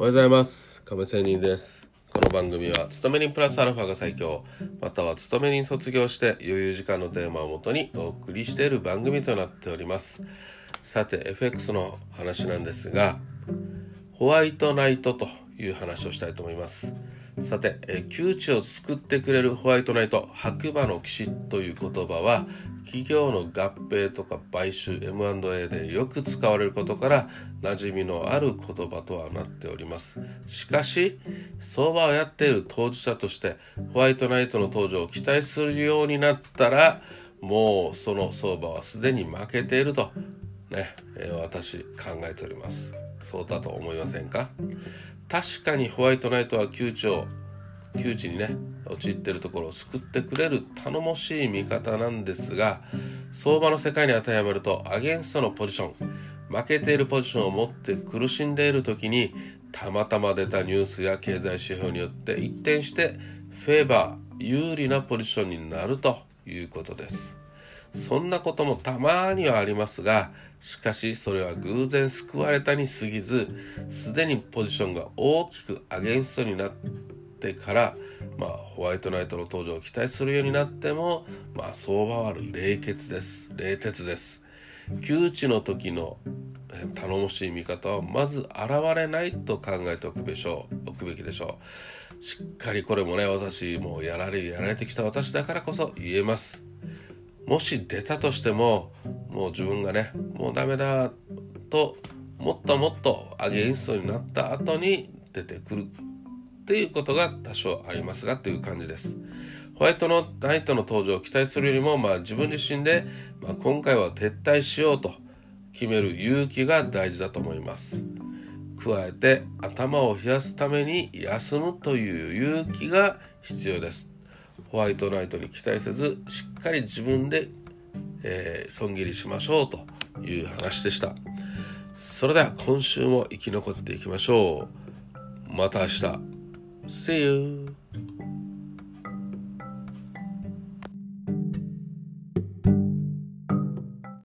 おはようございます。亀仙人です。この番組は勤め人プラスアルファが最強または勤め人卒業して余裕時間のテーマをもとにお送りしている番組となっております。さて FX の話なんですがホワイトナイトという話をしたいと思います。さて、え窮地を救ってくれるホワイトナイト白馬の騎士という言葉は企業の合併とか買収 M&A でよく使われることから馴染みのある言葉とはなっております。しかし相場をやっている当事者としてホワイトナイトの登場を期待するようになったらもうその相場はすでに負けているとね、え私考えております。そうだと思いませんか？確かにホワイトナイトは窮地を窮地にね陥ってるところを救ってくれる頼もしい味方なんですが相場の世界に当てはめるとアゲンストのポジション負けているポジションを持って苦しんでいる時にたまたま出たニュースや経済指標によって一転してフェーバー有利なポジションになるということです。そんなこともたまにはありますがしかしそれは偶然救われたに過ぎずすでにポジションが大きくアゲンストになってからまあ、ホワイトナイトの登場を期待するようになっても、まあ、相場は冷血です。冷徹です。窮地の時の頼もしい見方はまず現れないと考えておくべしょう。置くべきでしょう。しっかりこれもね私もうやられやられてきた私だからこそ言えます。もし出たとしてももう自分がねもうダメだともっともっとアゲインストになった後に出てくるっていうことが多少ありますがという感じです。ホワイトのナイトの登場を期待するよりも、まあ、自分自身で、まあ、今回は撤退しようと決める勇気が大事だと思います。加えて頭を冷やすために休むという勇気が必要です。ホワイトナイトに期待せずしっかり自分で、えー、損切りしましょうという話でした。それでは今週も生き残っていきましょう。また明日。See you.